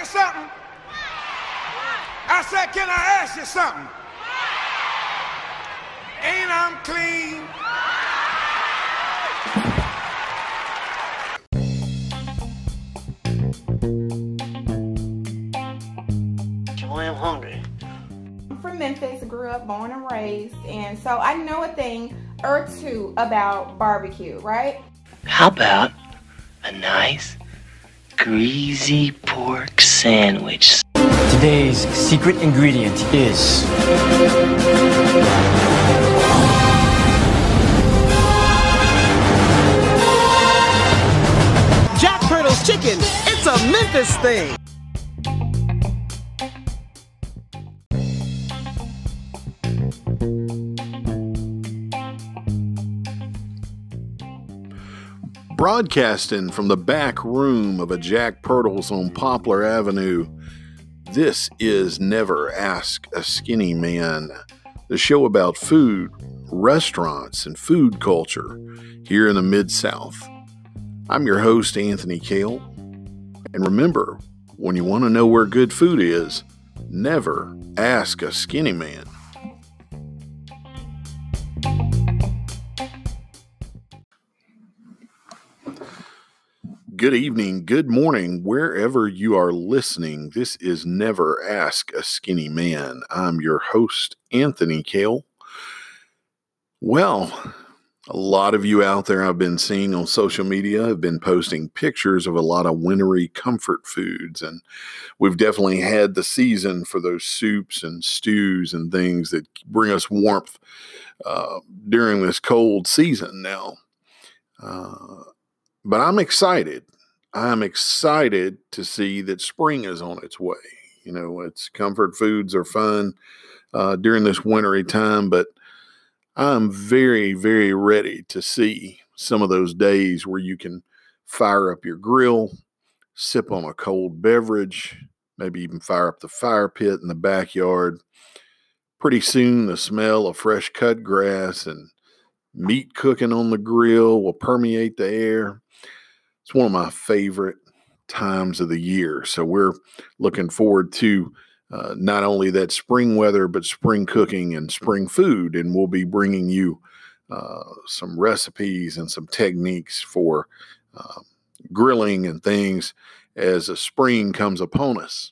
you something? I said, can I ask you something? Ain't I'm clean? Boy, I'm hungry. I'm from Memphis, grew up, born and raised, and so I know a thing or two about barbecue, right? How about a nice, greasy pork sandwich? Today's secret ingredient is Jack Pirtle's Chicken. It's a Memphis thing. Broadcasting from the back room of a Jack Pirtles on Poplar Avenue, this is Never Ask a Skinny Man, the show about food, restaurants, and food culture here in the Mid South. I'm your host, Anthony Kail. And remember, when you want to know where good food is, never ask a skinny man. Good evening, good morning, wherever you are listening. This is Never Ask a Skinny Man. I'm your host, Anthony Kail. Well, a lot of you out there I've been seeing on social media have been posting pictures of a lot of wintry comfort foods. And we've definitely had the season for those soups and stews and things that bring us warmth uh, during this cold season now. Uh, but I'm excited. I'm excited to see that spring is on its way. You know, it's comfort foods are fun uh, during this wintry time, but I'm very, very ready to see some of those days where you can fire up your grill, sip on a cold beverage, maybe even fire up the fire pit in the backyard. Pretty soon, the smell of fresh cut grass and meat cooking on the grill will permeate the air. It's one of my favorite times of the year. So we're looking forward to uh, not only that spring weather, but spring cooking and spring food. And we'll be bringing you uh, some recipes and some techniques for uh, grilling and things as the spring comes upon us.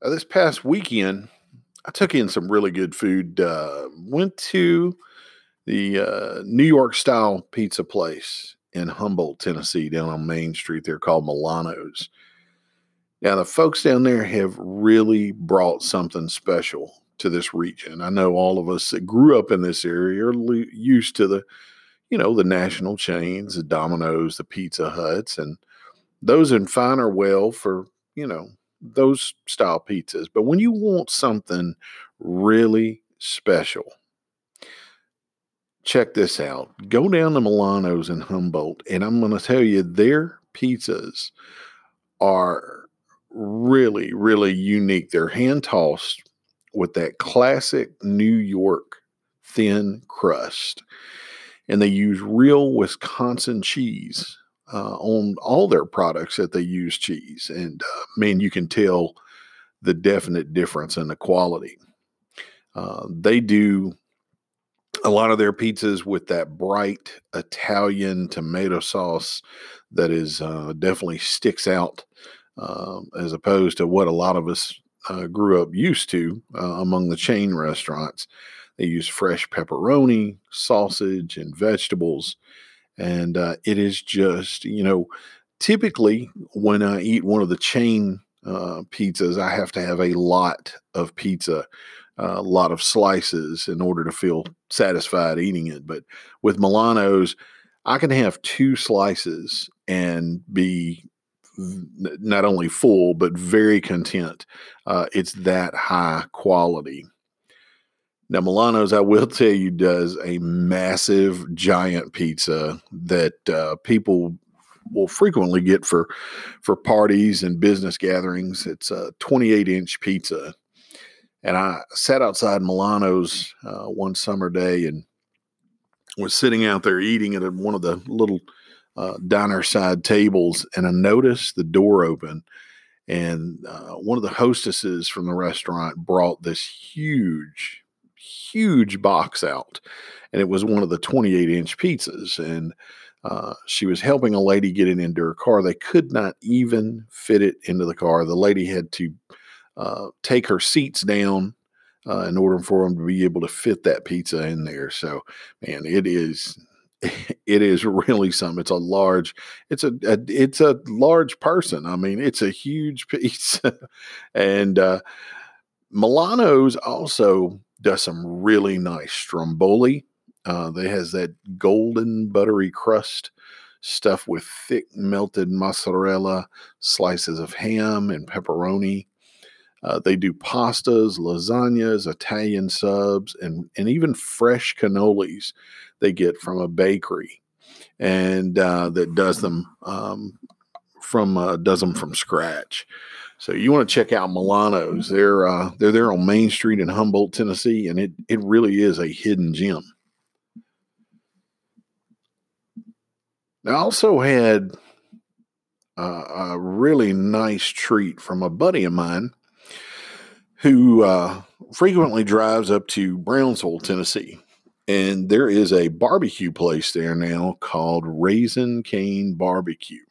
This past weekend, I took in some really good food. Uh, went to the uh, New York style pizza place in Humboldt, Tennessee, down on Main Street. They're called Milano's. Now, the folks down there have really brought something special to this region. I know all of us that grew up in this area are used to the, you know, the national chains, the Domino's, the Pizza Huts, and those in fine are well for, you know, those style pizzas. But when you want something really special, check this out. Go down to Milano's in Humboldt, and I'm going to tell you their pizzas are really, really unique. They're hand tossed with that classic New York thin crust, and they use real Wisconsin cheese uh, on all their products that they use cheese. And uh, man, you can tell the definite difference in the quality. Uh, they do a lot of their pizzas with that bright Italian tomato sauce that is uh, definitely sticks out um, as opposed to what a lot of us uh, grew up used to uh, among the chain restaurants. They use fresh pepperoni, sausage, and vegetables. And uh, it is just, you know, typically when I eat one of the chain uh, pizzas, I have to have a lot of pizza, a lot of slices in order to feel satisfied eating it. But with Milano's, I can have two slices and be not only full but very content. Uh, it's that high quality. Now, Milano's, I will tell you, does a massive giant pizza that uh, people will frequently get for for parties and business gatherings. It's a 28 inch pizza, and I sat outside Milano's uh, one summer day and was sitting out there eating at one of the little uh, diner side tables, and I noticed the door open. And uh, one of the hostesses from the restaurant brought this huge, huge box out. And it was one of the 28 inch pizzas. And uh, she was helping a lady get it into her car. They could not even fit it into the car. The lady had to uh, take her seats down uh, in order for them to be able to fit that pizza in there. So, man, it is it is really something. It's a large, it's a, a it's a large person. I mean, it's a huge piece, and uh, Milano's also does some really nice stromboli. Uh, they has that golden buttery crust stuffed with thick melted mozzarella, slices of ham and pepperoni. Uh, they do pastas, lasagnas, Italian subs, and and even fresh cannolis they get from a bakery, and uh, that does them um, from uh, does them from scratch. So you want to check out Milano's? They're uh, they're there on Main Street in Humboldt, Tennessee, and it it really is a hidden gem. I also had uh, a really nice treat from a buddy of mine who uh, frequently drives up to Brownsville, Tennessee. And there is a barbecue place there now called Raisin Cane Barbecue.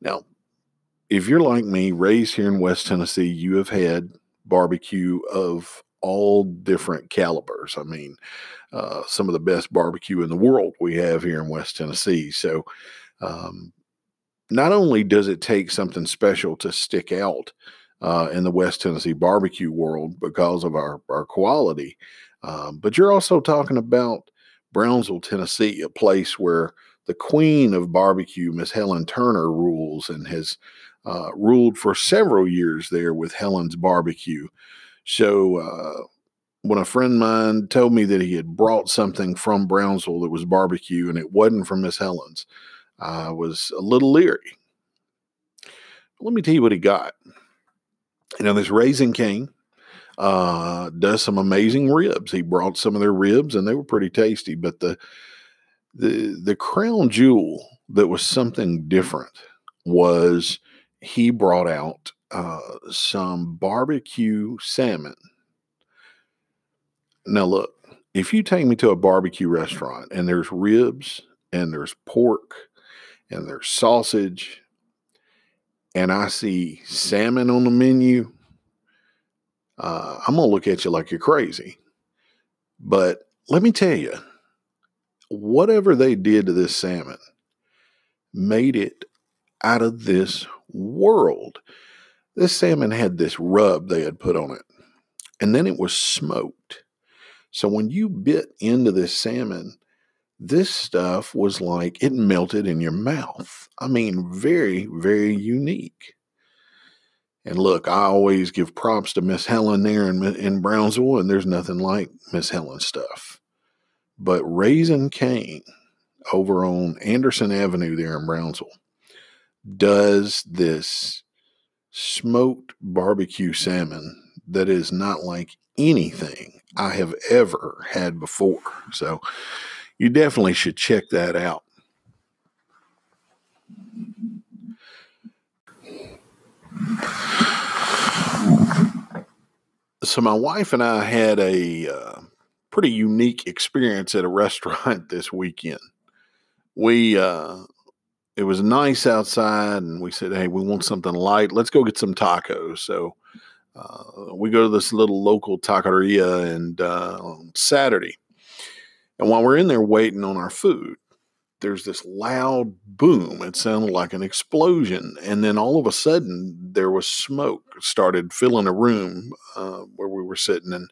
Now, if you're like me, raised here in West Tennessee, you have had barbecue of all different calibers. I mean, uh, some of the best barbecue in the world we have here in West Tennessee. So, um, not only does it take something special to stick out uh, in the West Tennessee barbecue world because of our, our quality. Um, but you're also talking about Brownsville, Tennessee, a place where the queen of barbecue, Miss Helen Turner, rules and has uh, ruled for several years there with Helen's Barbecue. So, uh, when a friend of mine told me that he had brought something from Brownsville that was barbecue and it wasn't from Miss Helen's, I was a little leery. Let me tell you what he got you know, this Raising King uh, does some amazing ribs. He brought some of their ribs, and they were pretty tasty. But the the the crown jewel that was something different was he brought out uh, some barbecue salmon. Now, look, if you take me to a barbecue restaurant and there's ribs and there's pork and there's sausage and I see salmon on the menu, uh, I'm going to look at you like you're crazy. But let me tell you, whatever they did to this salmon made it out of this world. This salmon had this rub they had put on it, and then it was smoked. So when you bit into this salmon, this stuff was like it melted in your mouth. I mean, very, very unique. And look, I always give props to Miss Helen there in, in Brownsville, and there's nothing like Miss Helen stuff. But Raisin Cane over on Anderson Avenue there in Brownsville does this smoked barbecue salmon that is not like anything I have ever had before. So, you definitely should check that out. So, my wife and I had a uh, pretty unique experience at a restaurant this weekend. We, uh, it was nice outside, and we said, Hey, we want something light. Let's go get some tacos. So, uh, we go to this little local taqueria, and uh, on Saturday, and while we're in there waiting on our food, there's this loud boom. It sounded like an explosion. And then all of a sudden, there was smoke started filling a room uh, where we were sitting. And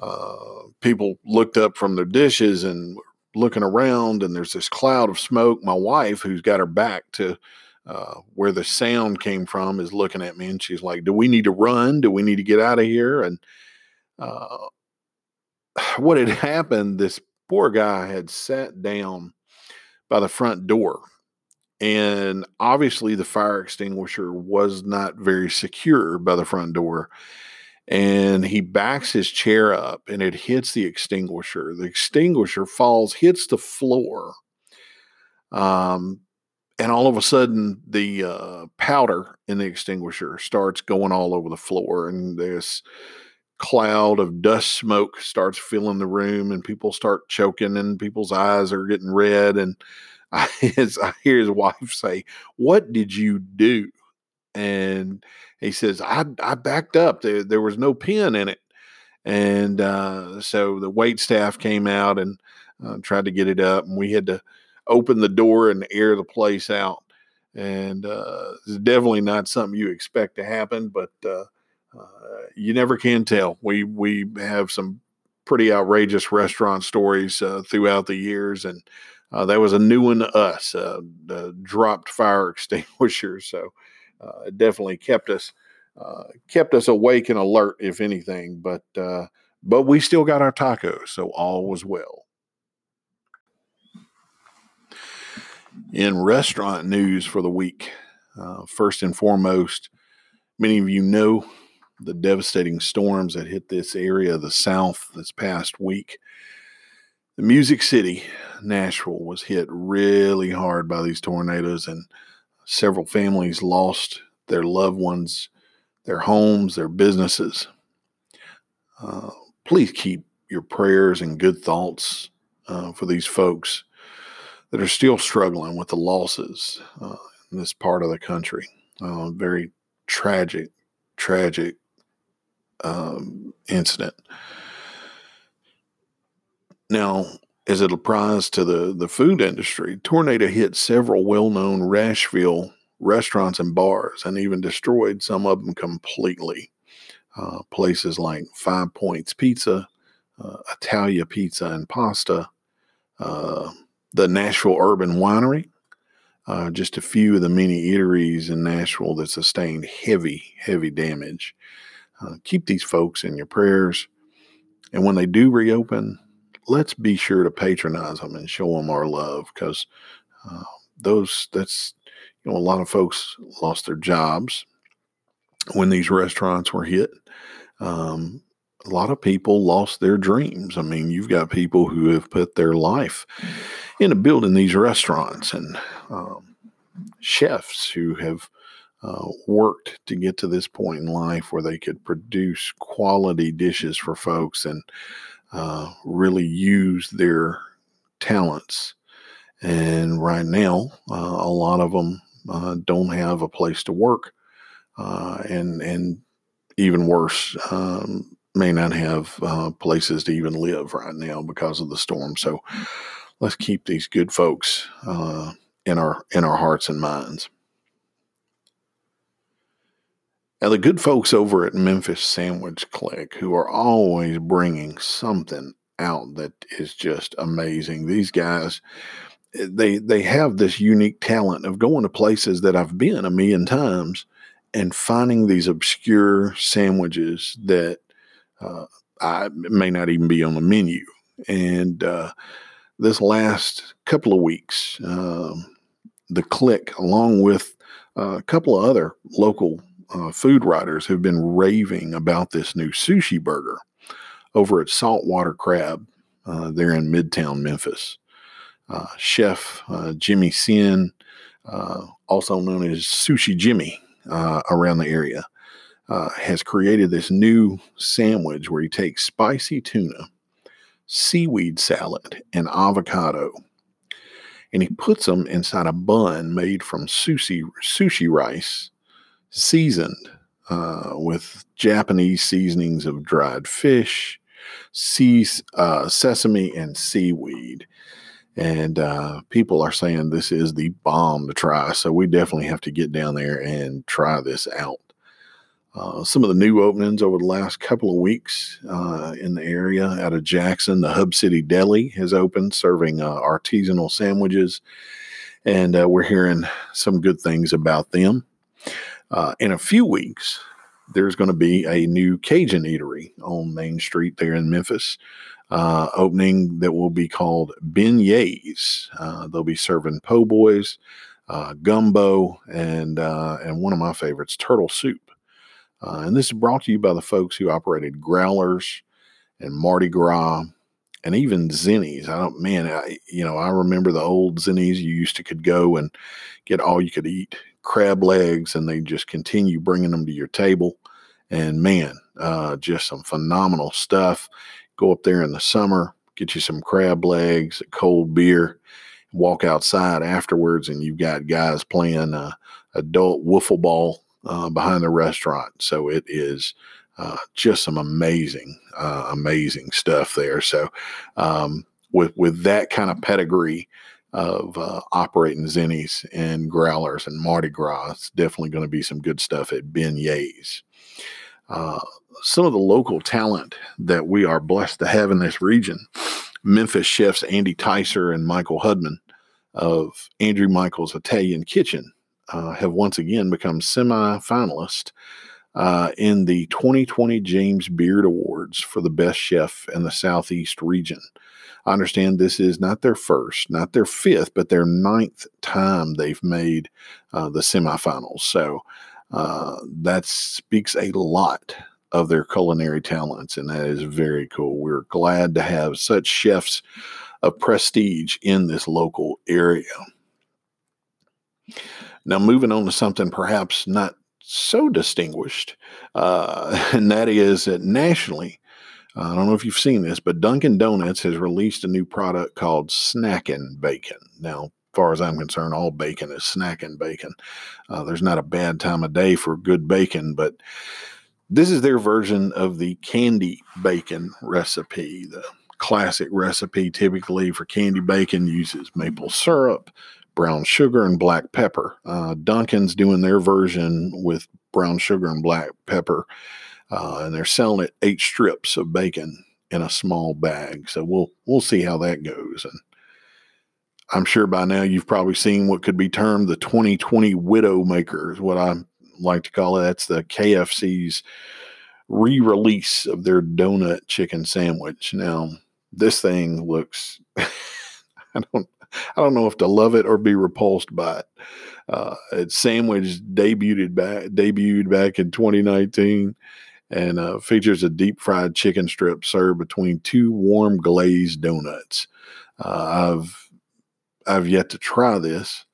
uh, people looked up from their dishes and looking around. And there's this cloud of smoke. My wife, who's got her back to uh, where the sound came from, is looking at me and she's like, Do we need to run? Do we need to get out of here? And uh, what had happened, this poor guy had sat down by the front door. And obviously, the fire extinguisher was not very secure by the front door. And he backs his chair up and it hits the extinguisher. The extinguisher falls, hits the floor. Um, and all of a sudden, the uh, powder in the extinguisher starts going all over the floor, and this cloud of dust smoke starts filling the room, and people start choking, and people's eyes are getting red. And I, I hear his wife say, "What did you do?" And he says, "I I backed up. There there was no pin in it." And uh, so the wait staff came out and uh, tried to get it up, and we had to open the door and air the place out. And uh, it's definitely not something you expect to happen, but uh, uh, you never can tell. We we have some pretty outrageous restaurant stories uh, throughout the years, and uh, that was a new one to us. Uh, dropped fire extinguisher, so it definitely kept us kept us awake and alert, if anything. But but we still got our tacos, so all was well. In restaurant news for the week, uh, first and foremost, many of you know the devastating storms that hit this area of the South this past week. The Music City, Nashville, was hit really hard by these tornadoes, and several families lost their loved ones, their homes, their businesses. Uh, please keep your prayers and good thoughts uh, for these folks that are still struggling with the losses uh, in this part of the country. Uh, very tragic, tragic um, incident. Now, as it applies to the, the food industry, tornado hit several well known Nashville restaurants and bars and even destroyed some of them completely. Uh, places like Five Points Pizza, uh, Italia Pizza and Pasta, uh, the Nashville Urban Winery, uh, just a few of the many eateries in Nashville that sustained heavy, heavy damage. Uh, keep these folks in your prayers. And when they do reopen, let's be sure to patronize them and show them our love because uh, those, that's, you know, a lot of folks lost their jobs when these restaurants were hit. Um, a lot of people lost their dreams. I mean, you've got people who have put their life into building these restaurants and um, chefs who have uh, worked to get to this point in life where they could produce quality dishes for folks and uh, really use their talents. And right now, uh, a lot of them uh, don't have a place to work, uh, and and even worse, um, may not have places to even live right now because of the storm. So let's keep these good folks in our in our hearts and minds. Now, the good folks over at Memphis Sandwich Click, who are always bringing something out that is just amazing. These guys, eh, they they have this unique talent of going to places that I've been a million times and finding these obscure sandwiches that uh, I may not even be on the menu. And uh, this last couple of weeks, um, the Click, along with uh, a couple of other local uh, food writers have been raving about this new sushi burger over at Saltwater Crab uh, there in Midtown Memphis. Uh, chef uh, Jimmy Sin, uh, also known as Sushi Jimmy uh, around the area, has created this new sandwich where he takes spicy tuna, seaweed salad, and avocado and he puts them inside a bun made from sushi sushi rice seasoned uh, with Japanese seasonings of dried fish, sea, uh, sesame, and seaweed. And uh, people are saying this is the bomb to try. So we definitely have to get down there and try this out. Uh, some of the new openings over the last couple of weeks uh, in the area out of Jackson, the Hub City Deli has opened, serving uh, artisanal sandwiches, and uh, we're hearing some good things about them. Uh, in a few weeks, there's going to be a new Cajun eatery on Main Street there in Memphis, uh, opening that will be called Beignets. Uh, they'll be serving po' boys, uh, gumbo, and uh, and one of my favorites, turtle soup. Uh, and this is brought to you by the folks who operated Growlers and Mardi Gras and even Zinnies. I don't, man, I, you know, I remember the old Zinnies. You used to could go and get all you could eat crab legs, and they just continue bringing them to your table. And man, uh, just some phenomenal stuff. Go up there in the summer, get you some crab legs, a cold beer, walk outside afterwards, and you've got guys playing uh, adult wiffle ball uh, behind the restaurant. So it is uh, just some amazing, uh, amazing stuff there. So um, with with that kind of pedigree of uh, operating Zinnies and growlers and Mardi Gras, it's definitely going to be some good stuff at Beignets. Uh, some of the local talent that we are blessed to have in this region Memphis chefs Andy Ticer and Michael Hudman of Andrew Michael's Italian Kitchen uh, have once again become semi finalists uh, in the 2020 James Beard Awards for the best chef in the Southeast region. I understand this is not their first, not their fifth, but their ninth time they've made uh, the semifinals. So uh, that speaks a lot of their culinary talents, and that is very cool. We're glad to have such chefs of prestige in this local area. Now, moving on to something perhaps not so distinguished, uh, and that is that nationally, I don't know if you've seen this, but Dunkin' Donuts has released a new product called Snackin' Bacon. Now, as far as I'm concerned, all bacon is snacking bacon. Uh, there's not a bad time of day for good bacon, but this is their version of the candy bacon recipe. The classic recipe typically for candy bacon uses maple syrup, brown sugar and black pepper. Uh, Dunkin's doing their version with brown sugar and black pepper, uh, and they're selling it eight strips of bacon in a small bag. So we'll we'll see how that goes. And I'm sure by now you've probably seen what could be termed the 2020 Widow Maker, is what I like to call it. That's the KFC's re-release of their donut chicken sandwich. Now this thing looks. I don't I don't know if to love it or be repulsed by it. Uh, its sandwich debuted back debuted back in 2019 and uh, features a deep fried chicken strip served between two warm glazed donuts. Uh, I've I've yet to try this,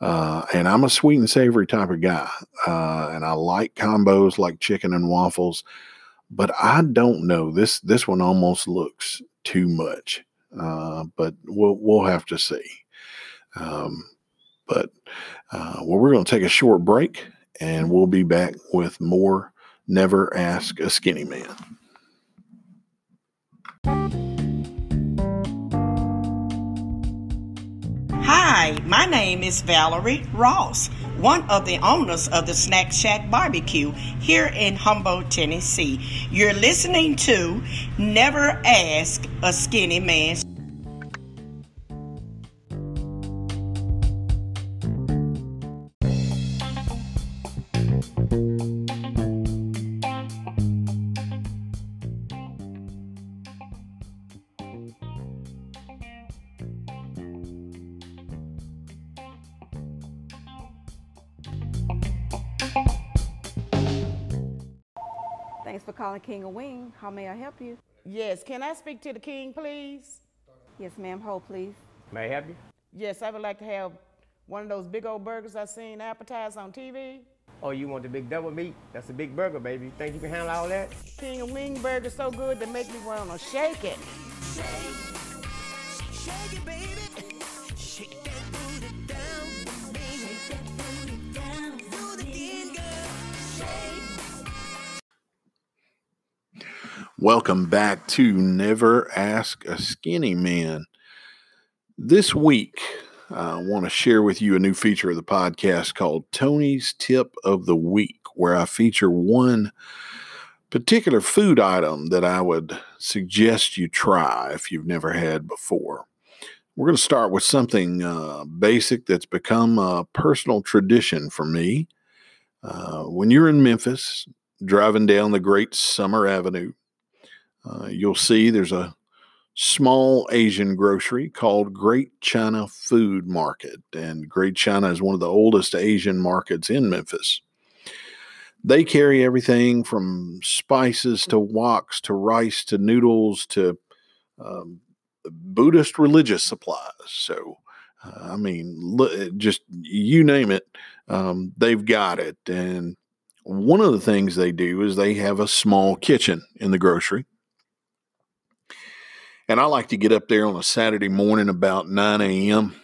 uh, and I'm a sweet and savory type of guy, uh, and I like combos like chicken and waffles. But I don't know this. This one almost looks too much. Uh, but we'll we'll have to see. Um, but uh, well, we're going to take a short break, and we'll be back with more. Never ask a skinny man. Hi, my name is Valerie Ross, one of the owners of the Snack Shack Barbecue here in Humboldt, Tennessee. You're listening to Never Ask a Skinny Man. Thanks for calling King of Wing. How may I help you? Yes, can I speak to the king, please? Yes, ma'am. Hold, please. May I help you? Yes, I would like to have one of those big old burgers I've seen advertised on TV. Oh, you want the big double meat? That's a big burger, baby. You think you can handle all that? King of Wing burger so good they make me want to shake it. Welcome back to Never Ask a Skinny Man. This week, I want to share with you a new feature of the podcast called Tony's Tip of the Week, where I feature one particular food item that I would suggest you try if you've never had before. We're going to start with something uh, basic that's become a personal tradition for me. Uh, when you're in Memphis, driving down the great Summer Avenue, uh, you'll see there's a small Asian grocery called Great China Food Market. And Great China is one of the oldest Asian markets in Memphis. They carry everything from spices to woks to rice to noodles to um, Buddhist religious supplies. So, uh, I mean, just you name it, um, they've got it. And one of the things they do is they have a small kitchen in the grocery. And I like to get up there on a Saturday morning about 9 a.m.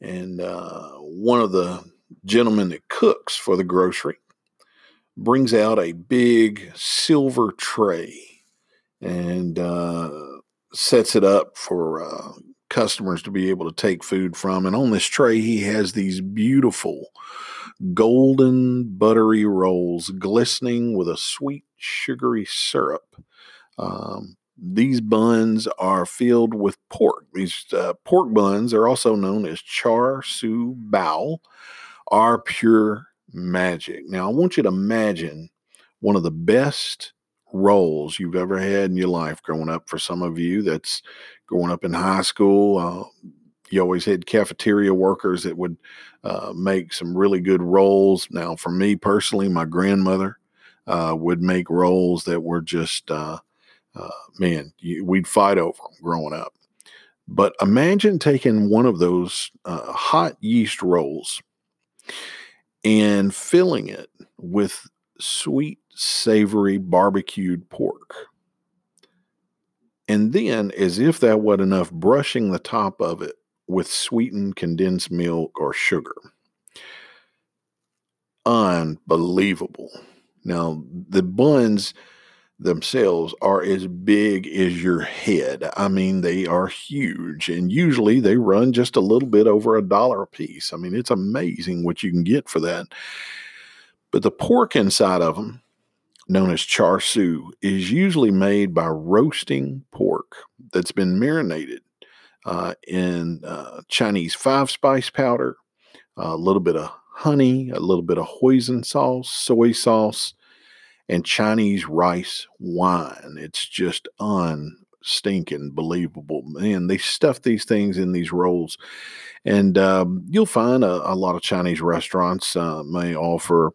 And uh, one of the gentlemen that cooks for the grocery brings out a big silver tray and uh, sets it up for uh, customers to be able to take food from. And on this tray, he has these beautiful golden buttery rolls glistening with a sweet sugary syrup. Um, these buns are filled with pork. These uh, pork buns are also known as char siu bao, are pure magic. Now, I want you to imagine one of the best rolls you've ever had in your life growing up. For some of you that's growing up in high school, uh, you always had cafeteria workers that would uh, make some really good rolls. Now, for me personally, my grandmother uh, would make rolls that were just, uh, man, you, we'd fight over them growing up. But imagine taking one of those uh, hot yeast rolls and filling it with sweet, savory barbecued pork. And then, as if that wasn't enough, brushing the top of it with sweetened condensed milk or sugar. Unbelievable. Now, the buns themselves are as big as your head. I mean, they are huge, and usually they run just a little bit over a dollar a piece. I mean, it's amazing what you can get for that. But the pork inside of them, known as char siu, is usually made by roasting pork that's been marinated uh, in uh, Chinese five spice powder, a little bit of honey, a little bit of hoisin sauce, soy sauce, and Chinese rice wine. It's just unstinking believable. Man, they stuff these things in these rolls. And um, you'll find a, a, lot of Chinese restaurants uh, may offer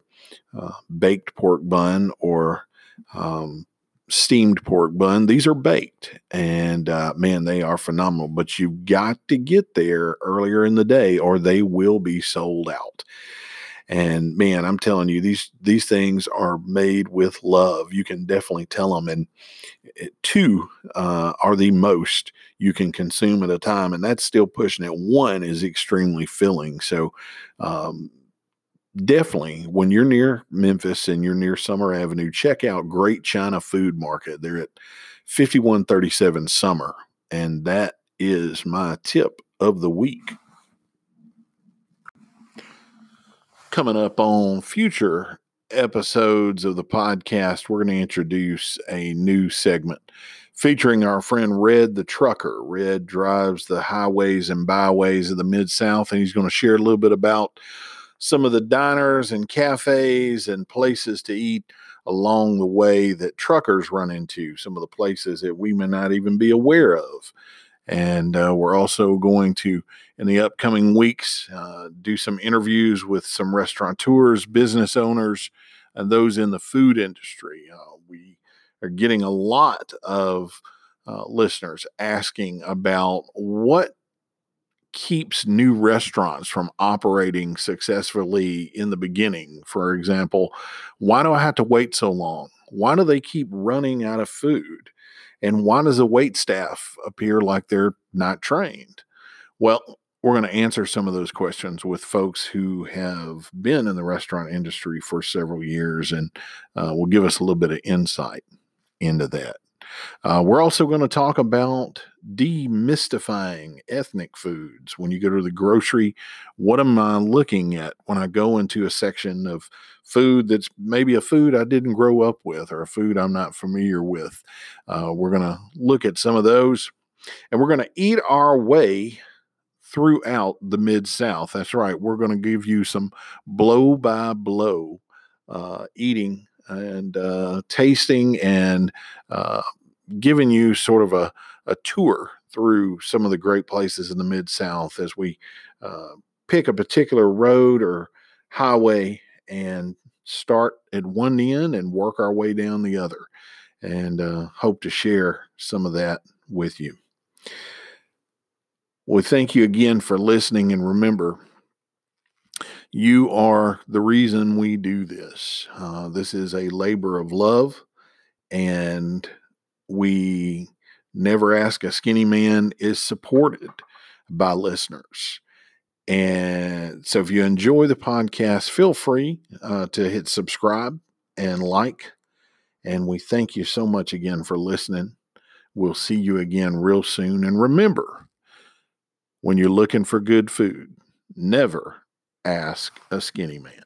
uh, baked pork bun or um, steamed pork bun. These are baked, and uh, man, they are phenomenal. But you've got to get there earlier in the day, or they will be sold out. And man, I'm telling you, these these things are made with love. You can definitely tell them. And two uh, are the most you can consume at a time, and that's still pushing it. One is extremely filling. So. Um, definitely when you're near Memphis and you're near Summer Avenue, check out Great China Food Market. They're at 5137 Summer, and that is my tip of the week. Coming up on future episodes of the podcast, we're going to introduce a new segment featuring our friend Red the Trucker. Red drives the highways and byways of the Mid South, and he's going to share a little bit about some of the diners and cafes and places to eat along the way that truckers run into, some of the places that we may not even be aware of. And uh, we're also going to, in the upcoming weeks, uh, do some interviews with some restaurateurs, business owners, and those in the food industry. Uh, we are getting a lot of uh, listeners asking about what keeps new restaurants from operating successfully in the beginning. For example, why do I have to wait so long? Why do they keep running out of food? And why does the wait staff appear like they're not trained? Well, we're going to answer some of those questions with folks who have been in the restaurant industry for several years and uh, will give us a little bit of insight into that. Uh, we're also going to talk about demystifying ethnic foods. When you go to the grocery, what am I looking at when I go into a section of food that's maybe a food I didn't grow up with or a food I'm not familiar with? Uh, we're going to look at some of those and we're going to eat our way throughout the Mid South. That's right. We're going to give you some blow by blow uh, eating and uh, tasting and uh, giving you sort of a, a tour through some of the great places in the Mid South as we uh, pick a particular road or highway and start at one end and work our way down the other. And uh, hope to share some of that with you. We thank you again for listening. And remember, you are the reason we do this. Uh, this is a labor of love, and we never ask a skinny man is supported by listeners. And so, if you enjoy the podcast, feel free uh, to hit subscribe and like. And we thank you so much again for listening. We'll see you again real soon. And remember, when you're looking for good food, never ask a skinny man.